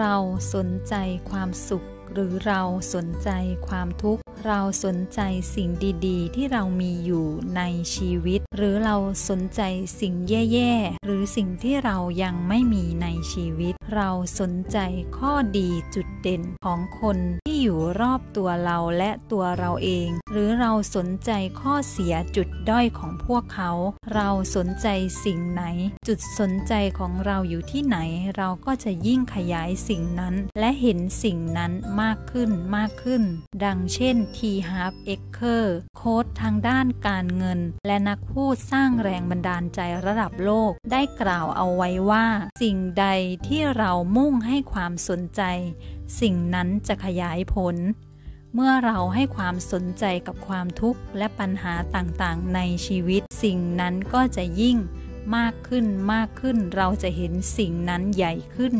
เราสนใจความสุขหรือเราสนใจความทุกข์ เราสนใจสิ่งดีๆ ที่เรามีอยู่ในชีวิต หรือเราสนใจสิ่งแย่ๆ หรือสิ่งที่เรายังไม่มีในชีวิต เราสนใจข้อดีจุดเด่นของคนที่อยู่รอบตัวเราและตัวเราเอง หรือเราสนใจข้อเสียจุดด้อยของพวกเขา เราสนใจสิ่งไหน จุดสนใจของเราอยู่ที่ไหน เราก็จะยิ่งขยายสิ่งนั้น และเห็นสิ่งนั้นมากขึ้นมากขึ้น ดังเช่น T. Harv Eker โค้ดทางด้านการเงิน และนักพูดสร้างแรงบันดาลใจระดับโลก ได้กล่าวเอาไว้ว่า สิ่งใดที่เรามุ่งให้ความสนใจ สิ่งนั้นจะขยายผล เมื่อเราให้ความสนใจกับความทุกข์และปัญหาต่างๆ ในชีวิต สิ่งนั้นก็จะยิ่งมากขึ้นมากขึ้นเราจะเห็นสิ่งนั้นใหญ่ขึ้น